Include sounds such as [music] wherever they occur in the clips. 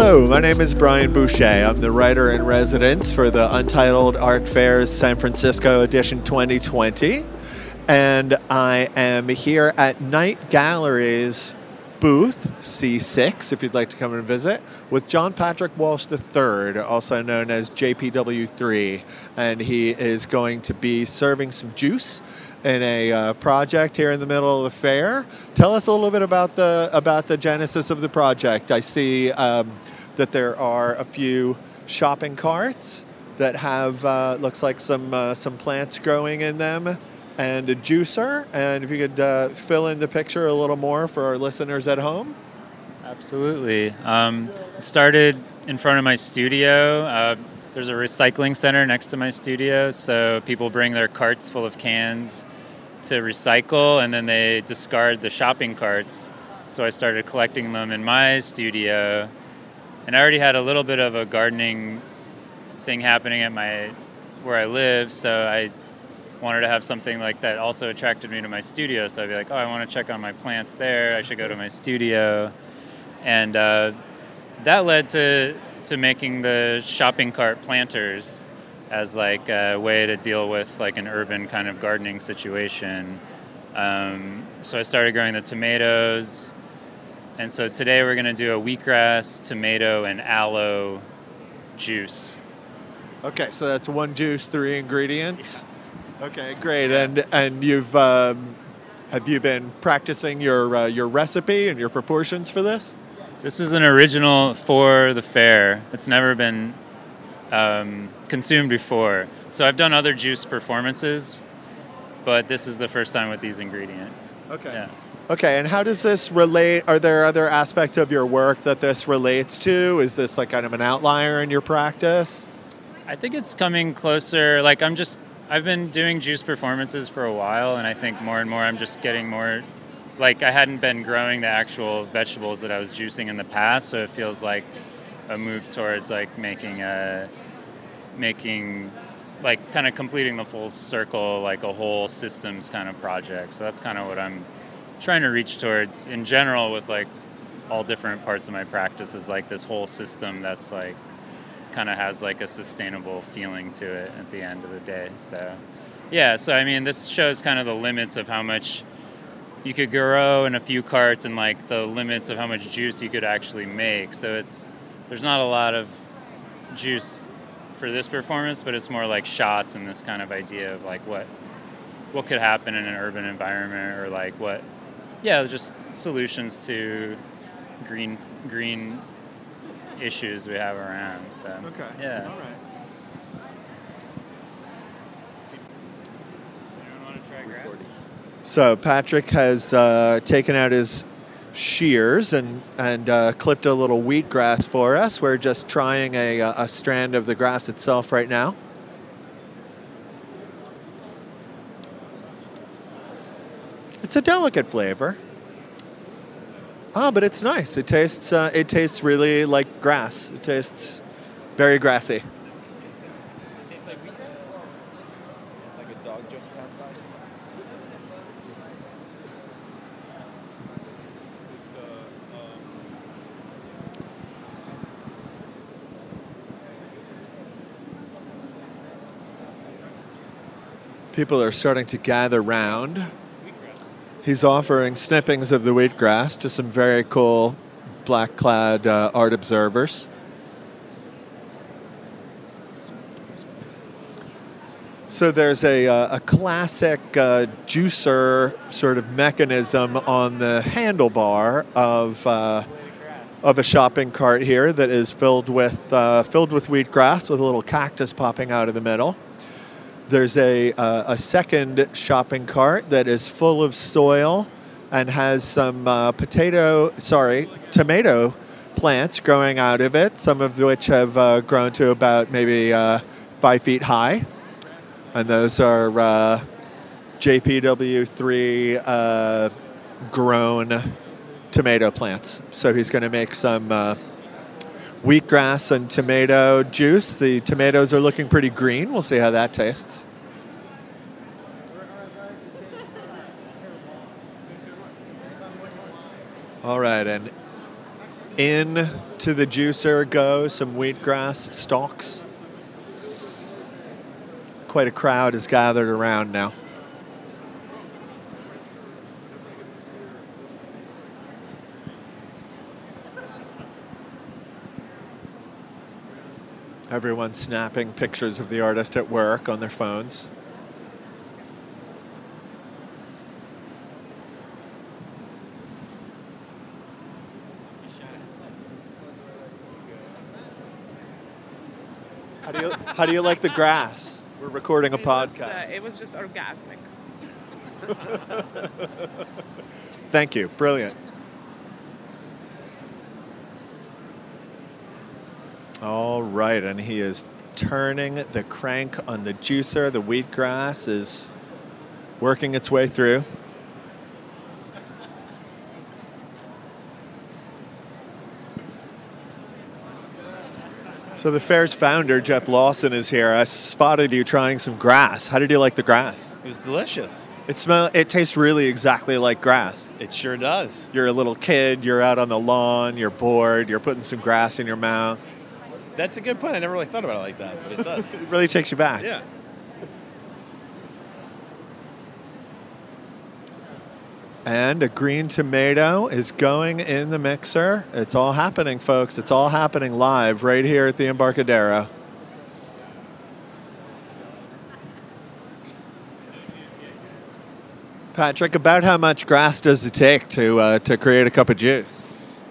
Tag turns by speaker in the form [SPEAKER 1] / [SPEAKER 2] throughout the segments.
[SPEAKER 1] Hello, my name is Brian Boucher. I'm the writer in residence for the Untitled Art Fairs San Francisco Edition 2020. And I am here at Night Gallery's booth, C6, if you'd like to come and visit, with John Patrick Walsh III, also known as JPW3. And he is going to be serving some juice in a uh, project here in the middle of the fair. Tell us a little bit about the about the genesis of the project. I see um, that there are a few shopping carts that have uh, looks like some uh, some plants growing in them and a juicer. And if you could uh, fill in the picture a little more for our listeners at home.
[SPEAKER 2] Absolutely. Um, started in front of my studio. There's a recycling center next to my studio, so people bring their carts full of cans to recycle and then they discard the shopping carts. So I started collecting them in my studio. And I already had a little bit of a gardening thing happening at my where I live, so I wanted to have something like that also attracted me to my studio. So I'd be like, oh, I want to check on my plants there. I should go to my studio. And uh, that led to to making the shopping cart planters as like a way to deal with like an urban kind of gardening situation. Um, so I started growing the tomatoes, and so today we're going to do a wheatgrass, tomato, and aloe juice.
[SPEAKER 1] Okay, so that's one juice, three ingredients. Yeah. Okay, great. And and you've um, have you been practicing your uh, your recipe and your proportions for this?
[SPEAKER 2] This is an original for the fair. It's never been um, consumed before. So I've done other juice performances, but this is the first time with these ingredients.
[SPEAKER 1] Okay. Yeah. Okay, and how does this relate? Are there other aspects of your work that this relates to? Is this like kind of an outlier in your practice?
[SPEAKER 2] I think it's coming closer. Like I'm just, I've been doing juice performances for a while, and I think more and more I'm just getting more like I hadn't been growing the actual vegetables that I was juicing in the past, so it feels like a move towards like making a making like kind of completing the full circle, like a whole systems kind of project. So that's kind of what I'm trying to reach towards in general with like all different parts of my practice is like this whole system that's like kind of has like a sustainable feeling to it at the end of the day. So yeah, so I mean this shows kind of the limits of how much you could grow in a few carts and like the limits of how much juice you could actually make. So it's there's not a lot of juice for this performance, but it's more like shots and this kind of idea of like what what could happen in an urban environment or like what yeah, just solutions to green green issues we have around. So
[SPEAKER 1] okay.
[SPEAKER 2] yeah.
[SPEAKER 1] All right. So Patrick has uh, taken out his shears and and uh, clipped a little wheatgrass for us. We're just trying a, a strand of the grass itself right now. It's a delicate flavor. Ah, but it's nice. It tastes uh, it tastes really like grass. It tastes very grassy. People are starting to gather round. He's offering snippings of the wheatgrass to some very cool black clad uh, art observers. So there's a, uh, a classic uh, juicer sort of mechanism on the handlebar of, uh, of a shopping cart here that is filled with, uh, filled with wheatgrass with a little cactus popping out of the middle. There's a, uh, a second shopping cart that is full of soil and has some uh, potato, sorry, tomato plants growing out of it, some of which have uh, grown to about maybe uh, five feet high. And those are uh, JPW3 uh, grown tomato plants. So he's going to make some wheatgrass and tomato juice. The tomatoes are looking pretty green. We'll see how that tastes. All right, and In to the juicer go some wheatgrass stalks. Quite a crowd is gathered around now. Everyone's snapping pictures of the artist at work on their phones. How do you how do you like the grass? We're recording a
[SPEAKER 3] It was, uh,
[SPEAKER 1] podcast.
[SPEAKER 3] it was just orgasmic. [laughs]
[SPEAKER 1] Thank you. Brilliant. All right, and he is turning the crank on the juicer. The wheatgrass is working its way through. So the fair's founder, Jeff Lawson, is here. I spotted you trying some grass. How did you like the grass?
[SPEAKER 4] It was delicious.
[SPEAKER 1] It smell. It tastes really exactly like grass.
[SPEAKER 4] It sure does.
[SPEAKER 1] You're a little kid. You're out on the lawn. You're bored. You're putting some grass in your mouth.
[SPEAKER 4] That's a good point. I never really thought about it like that, but it does. [laughs]
[SPEAKER 1] It really takes you back.
[SPEAKER 4] yeah.
[SPEAKER 1] And a green tomato is going in the mixer. It's all happening, folks. It's all happening live right here at the Embarcadero. Patrick, about how much grass does it take to uh, to create a cup of juice?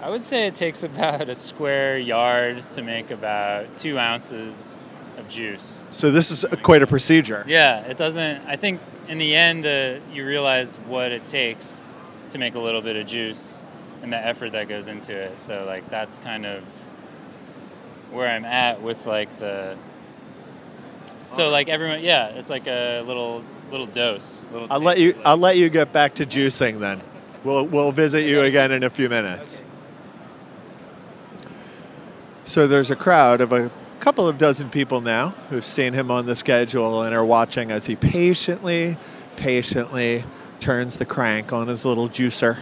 [SPEAKER 2] I would say it takes about a square yard to make about two ounces of juice.
[SPEAKER 1] So this is quite a procedure.
[SPEAKER 2] Yeah, it doesn't. I think in the end, uh, you realize what it takes to make a little bit of juice and the effort that goes into it. So like that's kind of where I'm at with like the. So like everyone, yeah, it's like a little little dose. Little
[SPEAKER 1] I'll let you. I'll let you get back to juicing then. We'll we'll visit you again in a few minutes. So there's a crowd of a couple of dozen people now who've seen him on the schedule and are watching as he patiently, patiently turns the crank on his little juicer.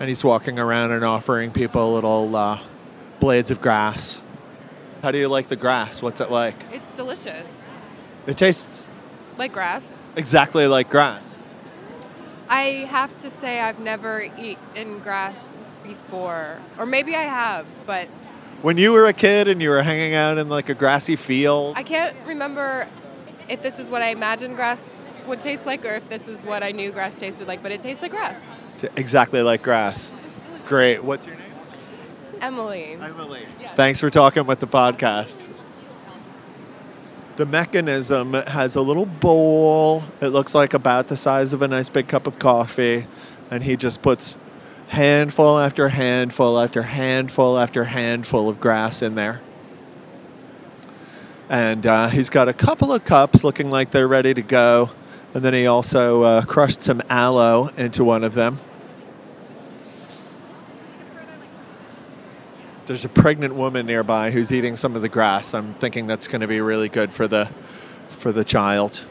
[SPEAKER 1] And he's walking around and offering people little uh, blades of grass. How do you like the grass? What's it like?
[SPEAKER 3] It's delicious.
[SPEAKER 1] It tastes
[SPEAKER 3] Like grass.
[SPEAKER 1] exactly like grass.
[SPEAKER 3] I have to say I've never eaten grass before. Or maybe I have, but
[SPEAKER 1] When you were a kid and you were hanging out in like a grassy field,
[SPEAKER 3] I can't remember if this is what I imagined grass would taste like or if this is what I knew grass tasted like, but it tastes like grass.
[SPEAKER 1] exactly like grass. Great. What's your name?
[SPEAKER 3] Emily.
[SPEAKER 1] Emily. Thanks for talking with the podcast. The mechanism has a little bowl. It looks like about the size of a nice big cup of coffee. And he just puts handful after handful after handful after handful of grass in there. And uh, he's got a couple of cups looking like they're ready to go. And then he also uh, crushed some aloe into one of them. There's a pregnant woman nearby who's eating some of the grass. I'm thinking that's going to be really good for the for the child.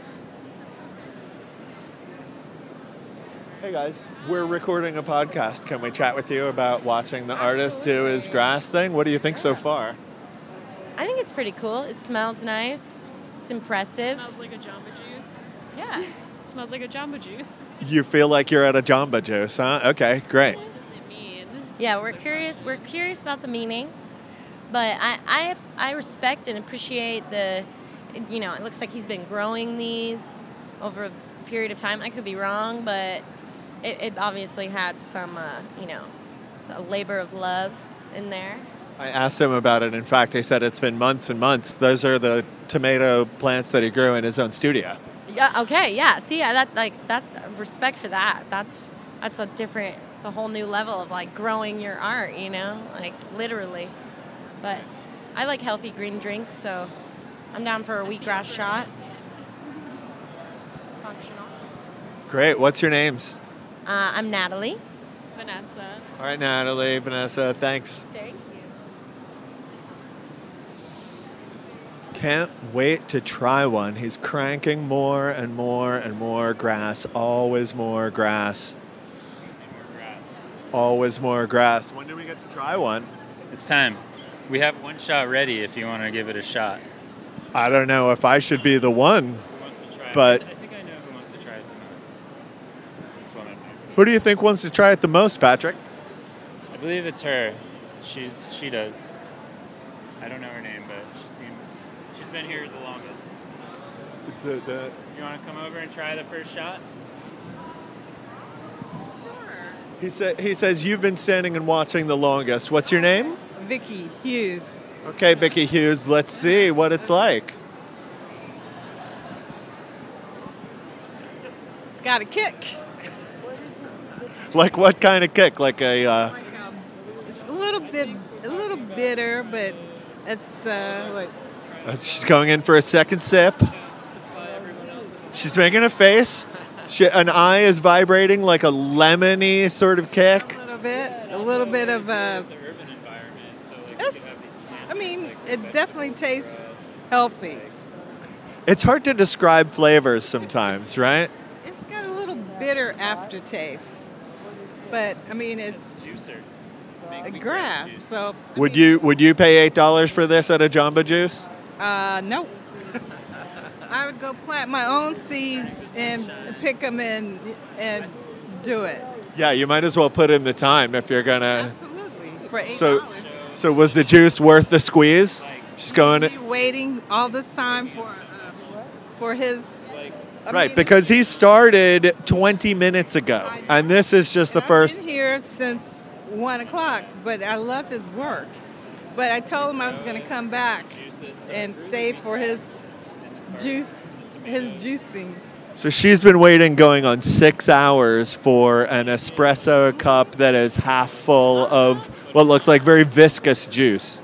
[SPEAKER 1] Hey guys, we're recording a podcast. Can we chat with you about watching the artist do his grass thing? What do you think so far?
[SPEAKER 5] I think it's pretty cool. It smells nice. It's impressive.
[SPEAKER 6] smells like a Jamba Juice.
[SPEAKER 5] Yeah.
[SPEAKER 6] It smells like a Jamba Juice.
[SPEAKER 1] You feel like you're at a Jamba Juice, huh? Okay, great.
[SPEAKER 6] What does it mean?
[SPEAKER 5] Yeah, we're curious. We're curious about the meaning, but I, I, I respect and appreciate the, you know, it looks like he's been growing these over a period of time. I could be wrong, but it, it obviously had some, uh, you know, a labor of love in there.
[SPEAKER 1] I asked him about it. In fact, he said it's been months and months. Those are the tomato plants that he grew in his own studio.
[SPEAKER 5] Yeah. Okay. Yeah. See, yeah, that like that respect for that. That's that's a different. It's a whole new level of like growing your art. You know, like literally. But I like healthy green drinks, so I'm down for a wheatgrass shot. Functional.
[SPEAKER 1] Great. What's your names?
[SPEAKER 5] Uh, I'm Natalie.
[SPEAKER 6] Vanessa.
[SPEAKER 1] All right, Natalie, Vanessa, thanks.
[SPEAKER 5] Thank you.
[SPEAKER 1] Can't wait to try one. He's cranking more and more and more grass, always more grass. Always more grass. When do we get to try one?
[SPEAKER 2] It's time. We have one shot ready if you want to give it a shot.
[SPEAKER 1] I don't know if I should be the one.
[SPEAKER 2] Who wants to try
[SPEAKER 1] But-
[SPEAKER 2] I think I know who wants to try it the most. This is one of
[SPEAKER 1] Who do you think wants to try it the most, Patrick?
[SPEAKER 2] I believe it's her. She's she does. I don't know her name, but she seems she's been here the longest.
[SPEAKER 1] The, the,
[SPEAKER 2] You want to come over and try the first shot? Sure.
[SPEAKER 1] He, sa- he says you've been standing and watching the longest. What's your name?
[SPEAKER 7] Vicky Hughes.
[SPEAKER 1] Okay, Vicky Hughes, let's see what it's like.
[SPEAKER 7] It's got a kick.
[SPEAKER 1] Like what kind of kick? Like a. Uh,
[SPEAKER 7] Like, um, it's a little bit, a little bitter, but it's uh, like
[SPEAKER 1] Uh, She's going in for a second sip. She's making a face. She, an eye is vibrating like a lemony sort of kick.
[SPEAKER 7] a little bit, a little bit of uh,
[SPEAKER 2] The urban environment, so like
[SPEAKER 7] It's- I mean, it definitely tastes healthy.
[SPEAKER 1] It's hard to describe flavors sometimes, right?
[SPEAKER 7] It's got a little bitter aftertaste, but I mean, it's
[SPEAKER 2] juicer.
[SPEAKER 7] It's a grass, so I
[SPEAKER 1] Would
[SPEAKER 7] mean,
[SPEAKER 1] you would you pay eight dollars for this at a Jamba Juice?
[SPEAKER 7] Uh, nope. I would go plant my own seeds and pick them and and do it.
[SPEAKER 1] Yeah, you might as well put in the time if you're gonna.
[SPEAKER 7] Absolutely. For eight
[SPEAKER 1] So,
[SPEAKER 7] dollars.
[SPEAKER 1] so was the juice worth the squeeze? She's going.
[SPEAKER 7] Be waiting all this time for uh, for his. I
[SPEAKER 1] Right,
[SPEAKER 7] mean,
[SPEAKER 1] because he started 20 minutes ago, and this is just the
[SPEAKER 7] I've
[SPEAKER 1] first.
[SPEAKER 7] been here since one o'clock, but I love his work. But I told him I was going to come back and stay for his juice, his juicing.
[SPEAKER 1] So she's been waiting going on six hours for an espresso cup that is half full of what looks like very viscous juice.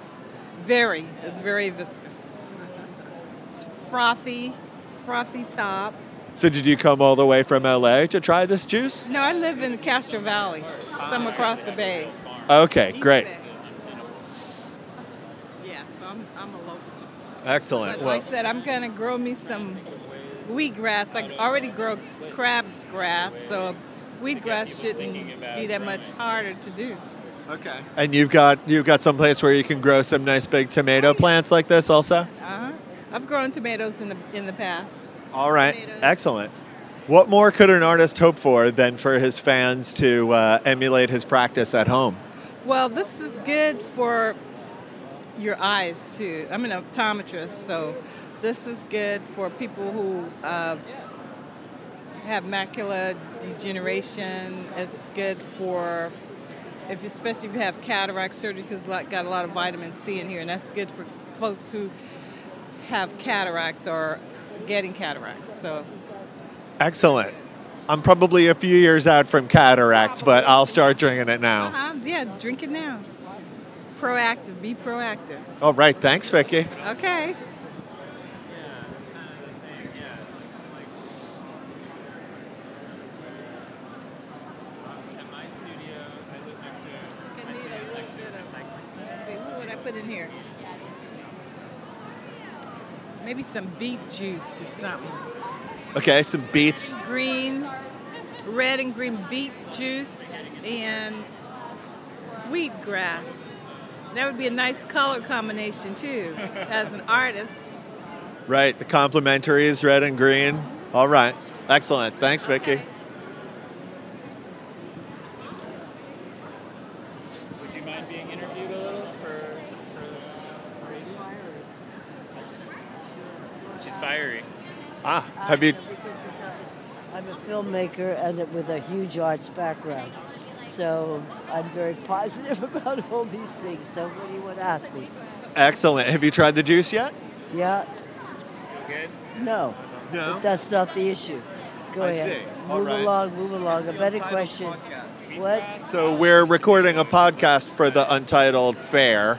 [SPEAKER 7] Very, it's very viscous. It's frothy, frothy top.
[SPEAKER 1] So did you come all the way from LA to try this juice?
[SPEAKER 7] No, I live in Castro Valley, some across the bay.
[SPEAKER 1] Okay, great.
[SPEAKER 7] Bay. Yeah, so I'm, I'm a local.
[SPEAKER 1] Excellent.
[SPEAKER 7] But
[SPEAKER 1] Well,
[SPEAKER 7] like I said, I'm gonna grow me some wheatgrass. I already grow crabgrass, so wheatgrass shouldn't be that much harder to do.
[SPEAKER 1] okay. And you've got you've got some place where you can grow some nice big tomato plants like this also?
[SPEAKER 7] Uh-huh. I've grown tomatoes in the in the past.
[SPEAKER 1] All right.
[SPEAKER 7] Tomatoes.
[SPEAKER 1] Excellent. What more could an artist hope for than for his fans to uh, emulate his practice at home?
[SPEAKER 7] Well, this is good for your eyes too. I'm an optometrist, so this is good for people who uh, have macular degeneration. It's good for if especially if you have cataract surgery because it's got a lot of vitamin C in here, and that's good for folks who have cataracts or getting cataracts. So
[SPEAKER 1] Excellent. I'm probably a few years out from cataracts, but I'll start drinking it now.
[SPEAKER 7] uh-huh, yeah, drink it now. Proactive, be proactive.
[SPEAKER 1] All right. Thanks, Vicky.
[SPEAKER 7] Okay.
[SPEAKER 2] At my studio, I live next to my studio is next to a recycling center.
[SPEAKER 7] Okay, what would I put in here? Maybe some beet juice or something.
[SPEAKER 1] Okay, some beets.
[SPEAKER 7] Green, red and green beet juice and wheatgrass. That would be a nice color combination too, [laughs] as an artist.
[SPEAKER 1] Right. The complementary is red and green. All right. Excellent. Thanks, Vicky.
[SPEAKER 2] Would you mind being interviewed a little for, for radio? She's fiery.
[SPEAKER 1] Ah, have you?
[SPEAKER 8] I'm a filmmaker and with a huge arts background. So I'm very positive [laughs] about all these things. So what do you want to ask me?
[SPEAKER 1] Excellent. Have you tried the juice yet?
[SPEAKER 8] Yeah?
[SPEAKER 2] Good?
[SPEAKER 8] No.
[SPEAKER 1] No.
[SPEAKER 8] But that's not the issue. Go
[SPEAKER 1] I
[SPEAKER 8] ahead.
[SPEAKER 1] see.
[SPEAKER 8] Move
[SPEAKER 1] right.
[SPEAKER 8] along, move along. A better question. What?
[SPEAKER 1] So we're recording a podcast for the Untitled Fair,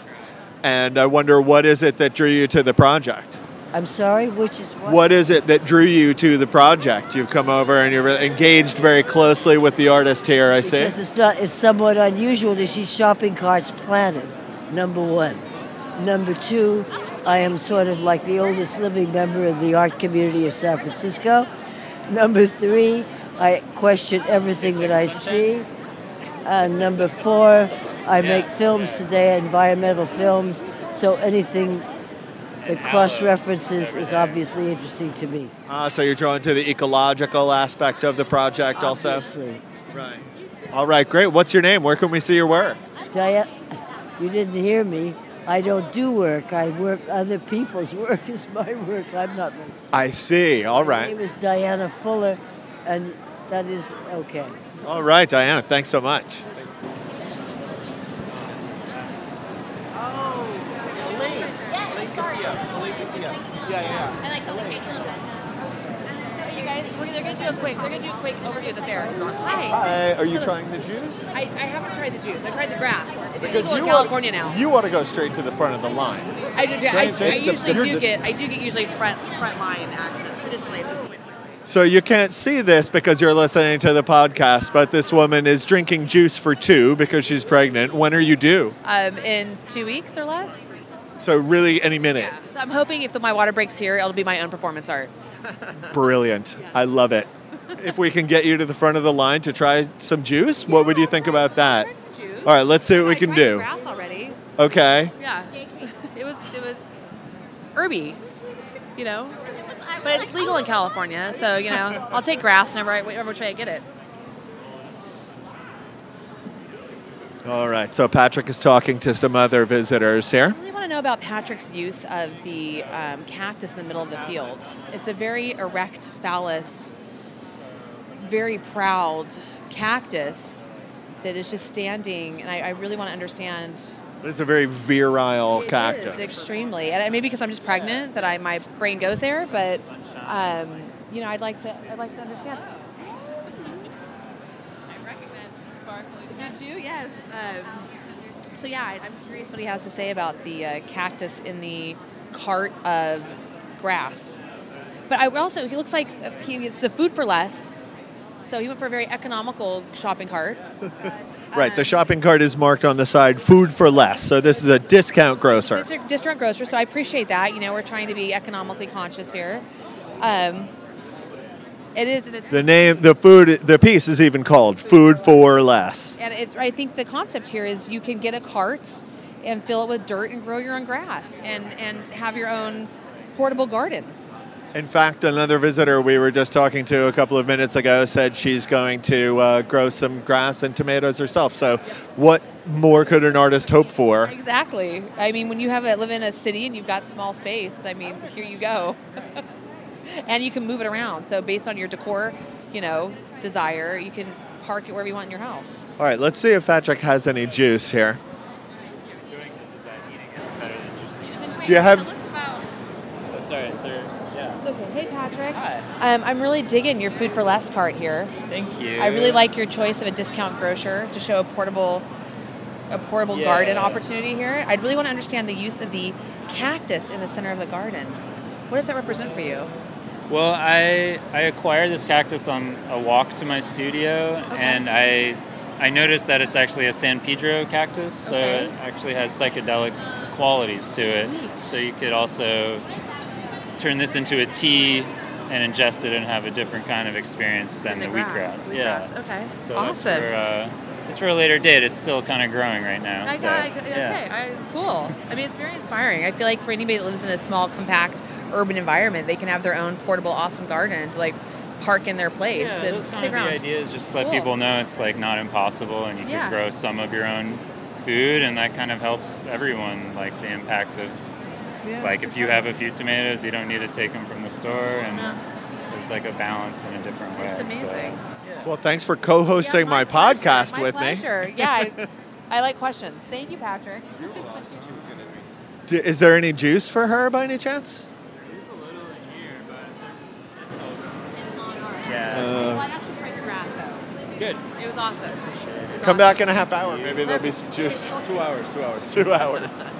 [SPEAKER 1] and I wonder what is it that drew you to the project?
[SPEAKER 8] I'm sorry, which is what?
[SPEAKER 1] What is it that drew you to the project? You've come over and you're engaged very closely with the artist here. I see.
[SPEAKER 8] Because it's, not, it's somewhat unusual to see shopping carts planted, number one. Number two, I am sort of like the oldest living member of the art community of San Francisco. Number three, I question everything that I see. Uh, number four, I make films today, environmental films. So anything that cross references is obviously interesting to me.
[SPEAKER 1] Uh, so you're drawn to the ecological aspect of the project also?
[SPEAKER 8] Obviously.
[SPEAKER 1] Right. All right, great. What's your name? Where can we see your work?
[SPEAKER 8] Diane, you didn't hear me. I don't do work. I work. Other people's [laughs] work is my work. I'm not.
[SPEAKER 1] I see. All right.
[SPEAKER 8] My name is Diana Fuller, and that is okay.
[SPEAKER 1] All right, Diana, thanks so much.
[SPEAKER 9] I like the location a little bit. You guys, we're, they're gonna do a quick. They're gonna do a quick overview of the fair. Hi.
[SPEAKER 1] Hi, are you trying the juice?
[SPEAKER 9] I, I haven't tried the juice. I tried the grass. It's
[SPEAKER 1] Because
[SPEAKER 9] legal in
[SPEAKER 1] you
[SPEAKER 9] California
[SPEAKER 1] want,
[SPEAKER 9] now.
[SPEAKER 1] You want to go straight to the front of the line.
[SPEAKER 9] I do. I,
[SPEAKER 1] Right,
[SPEAKER 9] I
[SPEAKER 1] that's the-
[SPEAKER 9] usually do
[SPEAKER 1] the-
[SPEAKER 9] get. I do get usually front front line access traditionally at this point.
[SPEAKER 1] So you can't see this because you're listening to the podcast, but this woman is drinking juice for two because she's pregnant. When are you due?
[SPEAKER 9] Um, in two weeks or less.
[SPEAKER 1] So really, any minute.
[SPEAKER 9] So I'm hoping if the, my water breaks here, it'll be my own performance art.
[SPEAKER 1] Brilliant. I love it. If we can get you to the front of the line to try some juice, what would you think about that? All right, let's see what we can do.
[SPEAKER 9] Grass already.
[SPEAKER 1] Okay.
[SPEAKER 9] Yeah. [laughs] It was it was herby, you know. But it's legal in California, so you know I'll take grass whenever I whenever try to get it.
[SPEAKER 1] All right. So Patrick is talking to some other visitors here.
[SPEAKER 9] I want to know about Patrick's use of the um, cactus in the middle of the field. It's a very erect phallus, very proud cactus that is just standing, and I, I really want to understand.
[SPEAKER 1] But it's a very virile
[SPEAKER 9] It
[SPEAKER 1] cactus.
[SPEAKER 9] is, extremely, and maybe because I'm just pregnant that I my brain goes there, but um, you know I'd like to I'd like to understand. I recognize the sparkling. Did you? Yes. Um, so yeah, I'm curious what he has to say about the uh, cactus in the cart of grass. But I also he looks like he, it's the food for less. So he went for a very economical shopping cart. [laughs]
[SPEAKER 1] Right. The shopping cart is marked on the side "food for less." So this is a discount grocer.
[SPEAKER 9] District grocer, so I appreciate that. You know, we're trying to be economically conscious here. Um, it is, and it's,
[SPEAKER 1] The name, the food, the piece is even called "Food for Less."
[SPEAKER 9] and it's, I think the concept here is you can get a cart and fill it with dirt and grow your own grass and, and have your own portable garden.
[SPEAKER 1] In fact, another visitor we were just talking to a couple of minutes ago said she's going to uh, grow some grass and tomatoes herself. So, what more could an artist hope for?
[SPEAKER 9] Exactly. I mean, when you have a, live in a city and you've got small space, I mean, here you go. [laughs] and you can move it around. So based on your decor, you know, desire, you can park it wherever you want in your house.
[SPEAKER 1] All right, let's see if Patrick has any juice here. Do you have?
[SPEAKER 2] Oh, sorry, third. Yeah.
[SPEAKER 9] It's okay. Hey, Patrick.
[SPEAKER 2] Hi.
[SPEAKER 9] Um, I'm really digging your food for less cart here.
[SPEAKER 2] Thank you.
[SPEAKER 9] I really like your choice of a discount grocer to show a portable, a portable
[SPEAKER 2] Yeah.
[SPEAKER 9] garden opportunity here. I'd really want to understand the use of the cactus in the center of the garden. What does that represent for you?
[SPEAKER 2] Well, I I acquired this cactus on a walk to my studio, and I I noticed that it's actually a San Pedro cactus, so
[SPEAKER 9] Okay.
[SPEAKER 2] it actually has psychedelic qualities to it. So you could also turn this into a tea and ingest it and have a different kind of experience than the, wheatgrass. Yeah.
[SPEAKER 9] Wheatgrass, Okay.
[SPEAKER 2] So
[SPEAKER 9] awesome.
[SPEAKER 2] for, uh, it's for a later date. It's still kind of growing right now.
[SPEAKER 9] I
[SPEAKER 2] so,
[SPEAKER 9] got, I
[SPEAKER 2] yeah.
[SPEAKER 9] okay, I, cool. I mean, it's very inspiring. I feel like for anybody that lives in a small, compact, urban environment, they can have their own portable, awesome garden to like park in their place
[SPEAKER 2] Yeah,
[SPEAKER 9] and
[SPEAKER 2] those kind
[SPEAKER 9] take
[SPEAKER 2] of the
[SPEAKER 9] around.
[SPEAKER 2] ideas. Just let
[SPEAKER 9] Cool.
[SPEAKER 2] people know it's like not impossible, and you
[SPEAKER 9] Yeah.
[SPEAKER 2] can grow some of your own food, and that kind of helps everyone. Like the impact of, like if you have a few tomatoes, you don't need to take them from the store, and
[SPEAKER 9] Yeah.
[SPEAKER 2] there's like a balance in a different way.
[SPEAKER 9] It's
[SPEAKER 2] so-
[SPEAKER 9] amazing.
[SPEAKER 1] Well, thanks for co-hosting
[SPEAKER 9] Yeah,
[SPEAKER 1] my,
[SPEAKER 9] pleasure,
[SPEAKER 1] podcast
[SPEAKER 9] my
[SPEAKER 1] with me.
[SPEAKER 9] pleasure. Yeah, I, [laughs] I like questions. Thank you, Patrick.
[SPEAKER 1] D- Is there any juice for her by any chance?
[SPEAKER 2] Yeah.
[SPEAKER 1] Uh,
[SPEAKER 9] well, I actually tried your grass though.
[SPEAKER 2] Good.
[SPEAKER 9] It was awesome. It was
[SPEAKER 1] come
[SPEAKER 9] awesome.
[SPEAKER 1] back in a half hour. Maybe there'll be some juice.
[SPEAKER 4] Two hours, two hours.
[SPEAKER 1] Two hours. [laughs]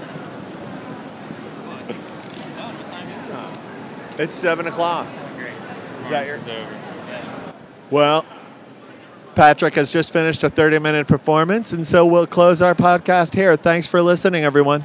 [SPEAKER 1] It's seven o'clock.
[SPEAKER 2] Great.
[SPEAKER 1] Is that your-
[SPEAKER 2] is. Yeah.
[SPEAKER 1] Well, Patrick has just finished a 30 minute performance, and so we'll close our podcast here. Thanks for listening, everyone.